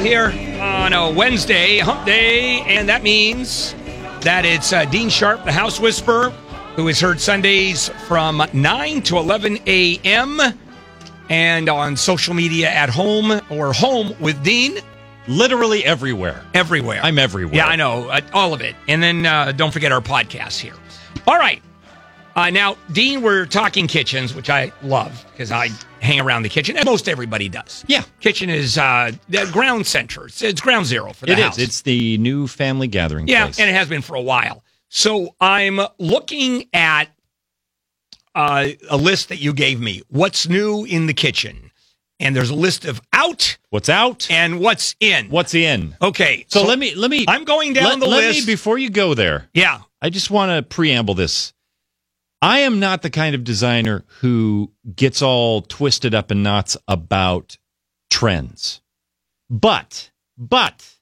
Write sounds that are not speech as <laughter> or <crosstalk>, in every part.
Here on a Wednesday, hump day, and that means that it's uh, Dean Sharp, the House Whisperer, who is heard Sundays from 9 to 11 a.m. and on social media at home or home with Dean Literally everywhere. everywhere. I'm everywhere. Yeah, I know. Uh, all of it. And then uh, don't forget our podcast here. All right. Uh, now, Dean, we're talking kitchens, which I love because I hang around the kitchen, and most everybody does. Yeah. Kitchen is uh, the ground center. It's, it's ground zero for the It is. house. It's the new family gathering yeah, place. and it has been for a while. So I'm looking at uh, a list that you gave me. What's new in the kitchen? And there's a list of out What's out? and what's in. What's in? Okay. So, let me let me I'm going down let, the let list. me before you go there. yeah. I just want to preamble this. I am not the kind of designer who gets all twisted up in knots about trends. But, but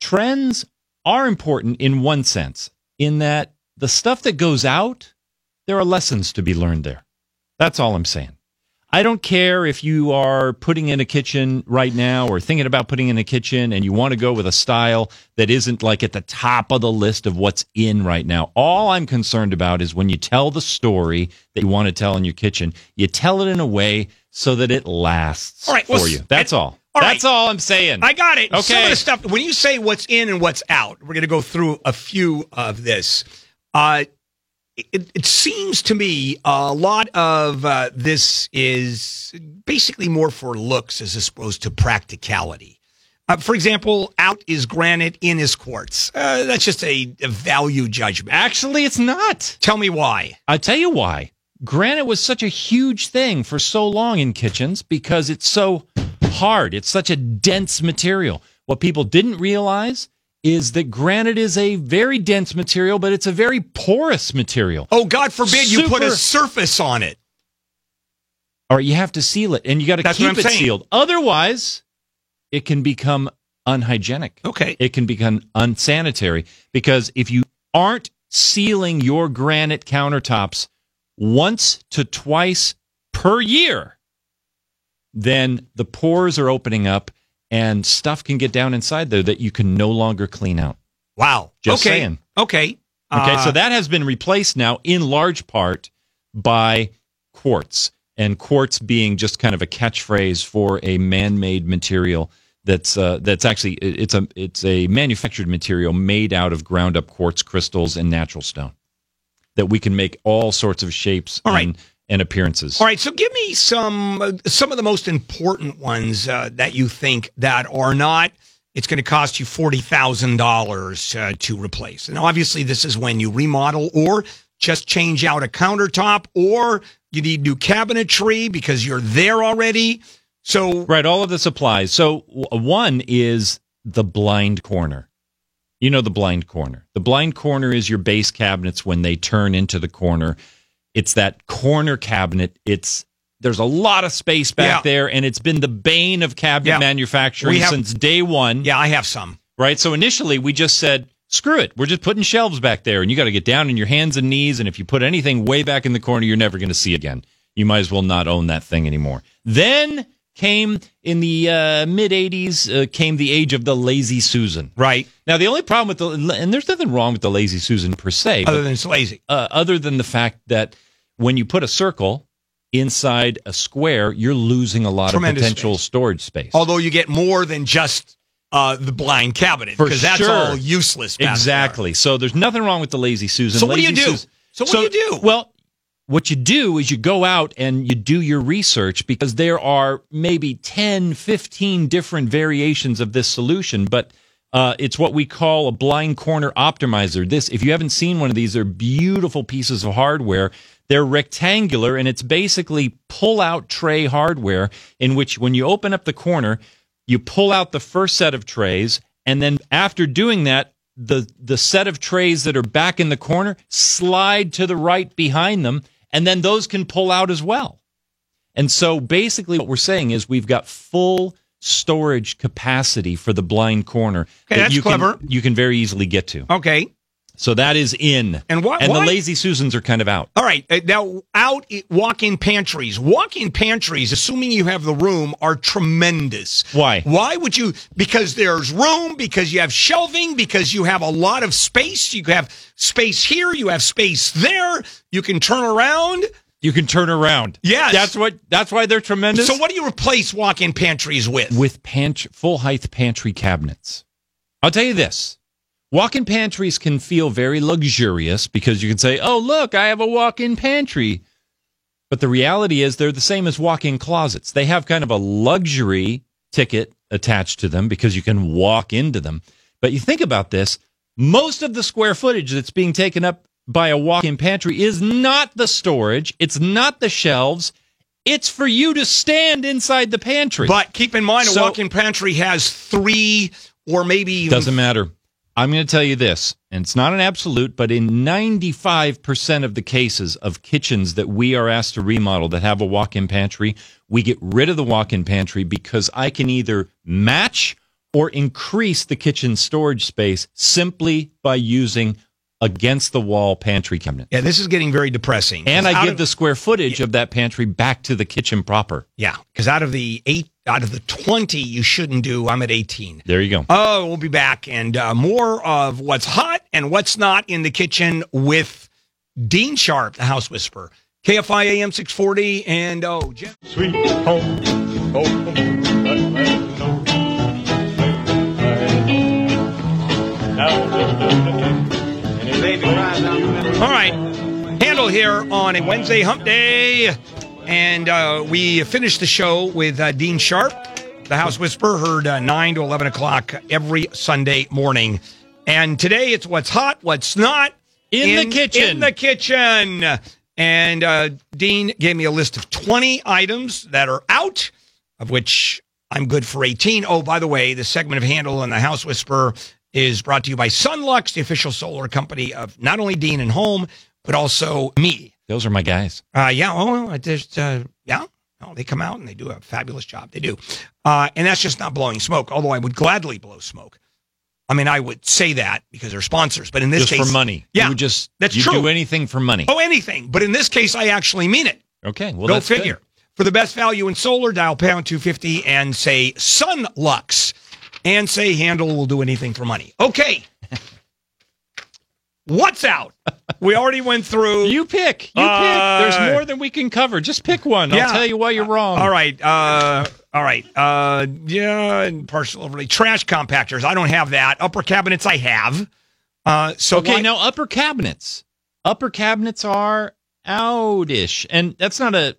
trends are important in one sense, in that the stuff that goes out, there are lessons to be learned there. That's all I'm saying. I don't care if you are putting in a kitchen right now or thinking about putting in a kitchen and you want to go with a style that isn't like at the top of the list of what's in right now. All I'm concerned about is when you tell the story that you want to tell in your kitchen, you tell it in a way so that it lasts All right, for you. That's all. all That's all I'm saying. I got it. Some Okay. of the stuff, when you say what's in and what's out, we're going to go through a few of this. Uh, it, it seems to me a lot of uh, this is basically more for looks as opposed to practicality. Uh, for example, out is granite, in is quartz. Uh, that's just a, a value judgment. Actually, it's not. Tell me why. I'll tell you why. Granite was such a huge thing for so long in kitchens because it's so hard. It's such a dense material. What people didn't realize is that granite is a very dense material, but it's a very porous material. Oh, God forbid you put a surface on it. Or you have to seal it and you got to That's keep it saying. sealed. Otherwise, it can become unhygienic. Okay. It can become unsanitary because if you aren't sealing your granite countertops once to twice per year, then the pores are opening up and stuff can get down inside there that you can no longer clean out. Wow. Just okay. saying. Okay. Okay, Uh, so that has been replaced now in large part by quartz, and quartz being just kind of a catchphrase for a man-made material that's uh, that's actually it's a it's a manufactured material made out of ground-up quartz crystals and natural stone that we can make all sorts of shapes All right. and, and appearances. All right, so give me some uh, some of the most important ones uh, that you think that are not. It's going to cost you forty thousand dollars uh, to replace. And obviously, this is when you remodel or just change out a countertop, or you need new cabinetry because you're there already. So Right, all of this applies. So one is the blind corner. You know the blind corner. The blind corner is your base cabinets when they turn into the corner. It's that corner cabinet. It's there's a lot of space back Yeah. there, and it's been the bane of cabinet Yeah. manufacturing have- since day one. yeah, I have some. Right. So initially we just said, screw it. We're just putting shelves back there, and you got to get down on your hands and knees. And if you put anything way back in the corner, you're never going to see it again. You might as well not own that thing anymore. Then came in the uh, mid 80s, uh, came the age of the lazy Susan. Right. Now, the only problem with the, and there's nothing wrong with the lazy Susan per se, but Other than it's lazy. uh, other than the fact that when you put a circle inside a square, you're losing a lot Tremendous of potential space. storage space. Although you get more than just uh, the blind cabinet because that's sure. all useless. back there. Exactly. So there's nothing wrong with the lazy Susan. So what do you do? So what do you do? Well, what you do is you go out and you do your research because there are maybe 10, 15 different variations of this solution, but uh, it's what we call a blind corner optimizer. This, if you haven't seen one of these, they're beautiful pieces of hardware. They're rectangular and it's basically pull out tray hardware in which when you open up the corner, you pull out the first set of trays and then after doing that the the set of trays that are back in the corner slide to the right behind them and then those can pull out as well and so basically what we're saying is we've got full storage capacity for the blind corner Okay, that's you clever. can you can very easily get to Okay. So that is in. And why- And the lazy Susans are kind of out. All right. uh, Now, out walk-in pantries. Walk-in pantries, assuming you have the room, are tremendous. Why? Why would you? Because there's room. Because you have shelving. Because you have a lot of space. You have space here. You have space there. You can turn around. You can turn around. Yes. That's what that's why they're tremendous. So, what do you replace walk-in pantries with? with pant- full height pantry cabinets. I'll tell you this. Walk-in pantries can feel very luxurious because you can say, "Oh, look, I have a walk-in pantry." But the reality is they're the same as walk-in closets. They have kind of a luxury ticket attached to them because you can walk into them. But you think about this, most of the square footage that's being taken up by a walk-in pantry is not the storage, it's not the shelves, it's for you to stand inside the pantry. But keep in mind, So- a walk-in pantry has three or maybe even Doesn't matter. I'm going to tell you this, and it's not an absolute, but in 95% of the cases of kitchens that we are asked to remodel that have a walk in pantry, we get rid of the walk in pantry because I can either match or increase the kitchen storage space simply by using against the wall pantry cabinet. Yeah, this is getting very depressing. And I give of- the square footage of that pantry back to the kitchen proper. yeah, because out of the eight, out of the twenty, you shouldn't do. I'm at eighteen. There you go. Oh, we'll be back and uh, more of what's hot and what's not in the kitchen with Dean Sharp, the House Whisperer. KFI AM 640 and oh, Jim. Sweet home, home, All right, Handel here on a Wednesday Hump Day, and uh, we finished the show with uh, Dean Sharp, the House Whisperer, heard uh, nine to eleven o'clock every Sunday morning. And today it's what's hot, what's not In the kitchen. In the kitchen. And uh, Dean gave me a list of twenty items that are out, of which I'm good for 18. Oh, by the way, the segment of Handel and the House Whisperer is brought to you by Sunlux, the official solar company of not only Dean and Home, but also me. Those are my guys. Uh, yeah, oh, I just, uh, yeah. Oh, they come out and they do a fabulous job. They do. Uh, and that's just not blowing smoke, although I would gladly blow smoke. I mean, I would say that because they're sponsors, but in this just case, for money. Yeah, You just that's you true. do anything for money. Oh, anything. But in this case, I actually mean it. Okay. Well, Go that's good. figure. For the best value in solar, dial pound 250 and say Sunlux and say Handel will do anything for money. Okay. What's out? We already went through. You pick. You Uh, pick. There's more than we can cover. Just pick one. Yeah. I'll tell you why you're wrong. All right. Uh, all right. Uh, yeah, and partial overlay. Trash compactors. I don't have that. Upper cabinets, I have. Uh, so Okay, why- now upper cabinets. Upper cabinets are outish. And that's not a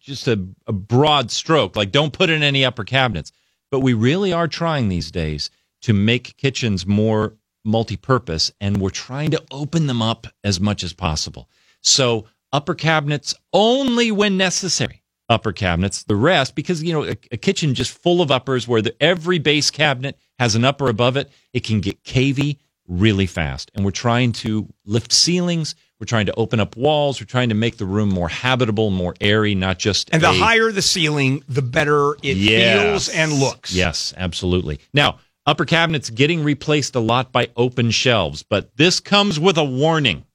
just a, a broad stroke. Like don't put in any upper cabinets. But we really are trying these days to make kitchens more multi-purpose and we're trying to open them up as much as possible. So upper cabinets only when necessary. Upper cabinets, the rest, because you know a, a kitchen just full of uppers where the, every base cabinet has an upper above it, it can get cavey really fast. And we're trying to lift ceilings. We're trying to open up walls. We're trying to make the room more habitable, more airy, not just and the a- higher the ceiling, the better it feels and looks. Yes, absolutely. Now, upper cabinets getting replaced a lot by open shelves, but this comes with a warning.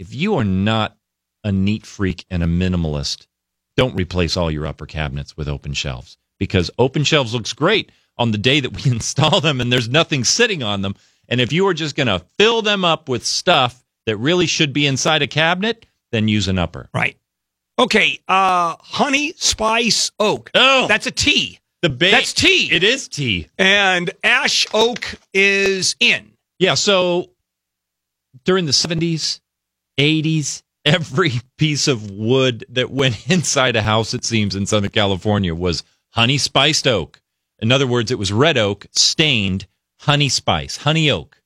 If you are not a neat freak and a minimalist, don't replace all your upper cabinets with open shelves because open shelves looks great on the day that we <laughs> install them and there's nothing sitting on them. And if you are just going to fill them up with stuff that really should be inside a cabinet, then use an upper. Right. Okay. Uh, honey spice oak. Oh, That's a tea. the ba- that's tea. It is tea. And ash oak is in. Yeah, so during the 70s, 80s, every <laughs> piece of wood that went <laughs> inside a house, it seems, in Southern California was honey spiced oak. In other words, it was red oak stained honey spice, honey oak.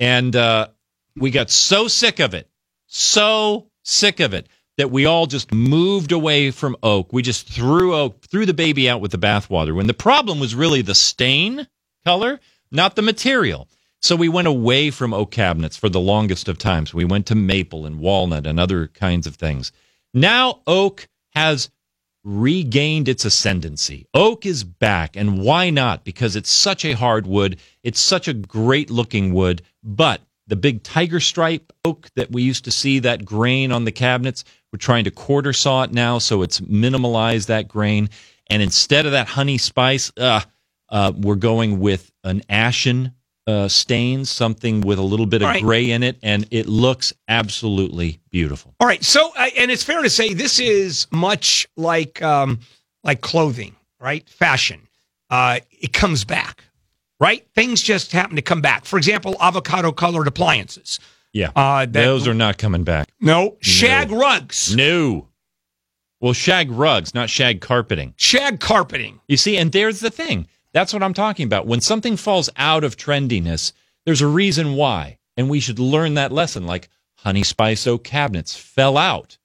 And uh, we got so sick of it, so sick of it, that we all just moved away from oak. We just threw oak, threw the baby out with the bathwater. When the problem was really the stain color, not the material. So we went away from oak cabinets for the longest of times. We went to maple and walnut and other kinds of things. Now oak has regained its ascendancy. Oak is back, and why not? Because it's such a hard wood. It's such a great looking wood, but the big tiger stripe oak that we used to see that grain on the cabinets. We're trying to quarter saw it now, so it's minimalize that grain. And instead of that honey spice, uh, uh, we're going with an ashen uh, stain, something with a little bit of right. gray in it, and it looks absolutely beautiful. All right. So, uh, and it's fair to say this is much like um, like clothing, right? Fashion. Uh, it comes back, right? Things just happen to come back. For example, avocado colored appliances. Yeah, Uh, that- those are not coming back. No, shag rugs, No. Well, shag rugs, not shag carpeting. shag carpeting. You see, and there's the thing. That's what I'm talking about. When something falls out of trendiness, there's a reason why. And we should learn that lesson. Like honey spice oak cabinets fell out.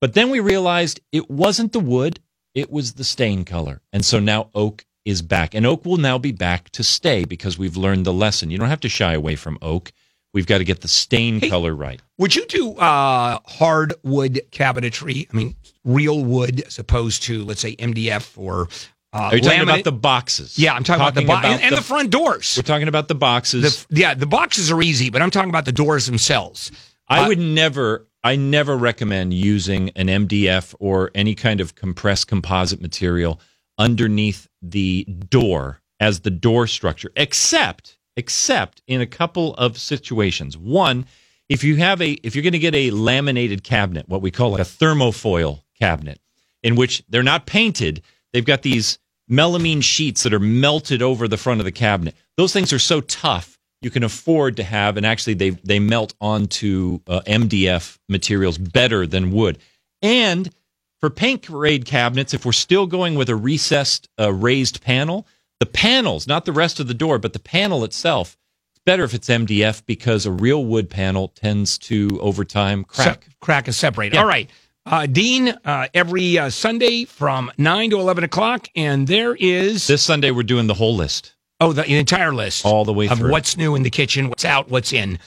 But then we realized it wasn't the wood, it was the stain color. And so now oak is back. And oak will now be back to stay because we've learned the lesson. You don't have to shy away from oak. We've got to get the stain Hey. color right. Would you do uh, hardwood cabinetry? I mean, real wood as opposed to, let's say, MDF or uh, Are you talking about the boxes? Yeah, I'm talking, about the boxes and, and the, front doors. We're talking about the boxes. The, yeah, the boxes are easy, but I'm talking about the doors themselves. I Uh, would never, I never recommend using an MDF or any kind of compressed composite material underneath the door as the door structure, except, except in a couple of situations. One, if you have a, if you're going to get a laminated cabinet, what we call like a thermofoil cabinet, in which they're not painted, they've got these melamine sheets that are melted over the front of the cabinet. Those things are so tough you can afford to have, and actually they they melt onto uh, MDF materials better than wood. And for paint grade cabinets, if we're still going with a recessed uh, raised panel, the panels, not the rest of the door, but the panel itself, it's better if it's MDF because a real wood panel tends to over time crack. Se- crack and separate. Yeah. All right. Uh, Dean, uh, every uh, Sunday from 9 to 11 o'clock, and there is, This Sunday we're doing the whole list. oh, the entire list All the way of through. what's new in the kitchen, what's out, what's in.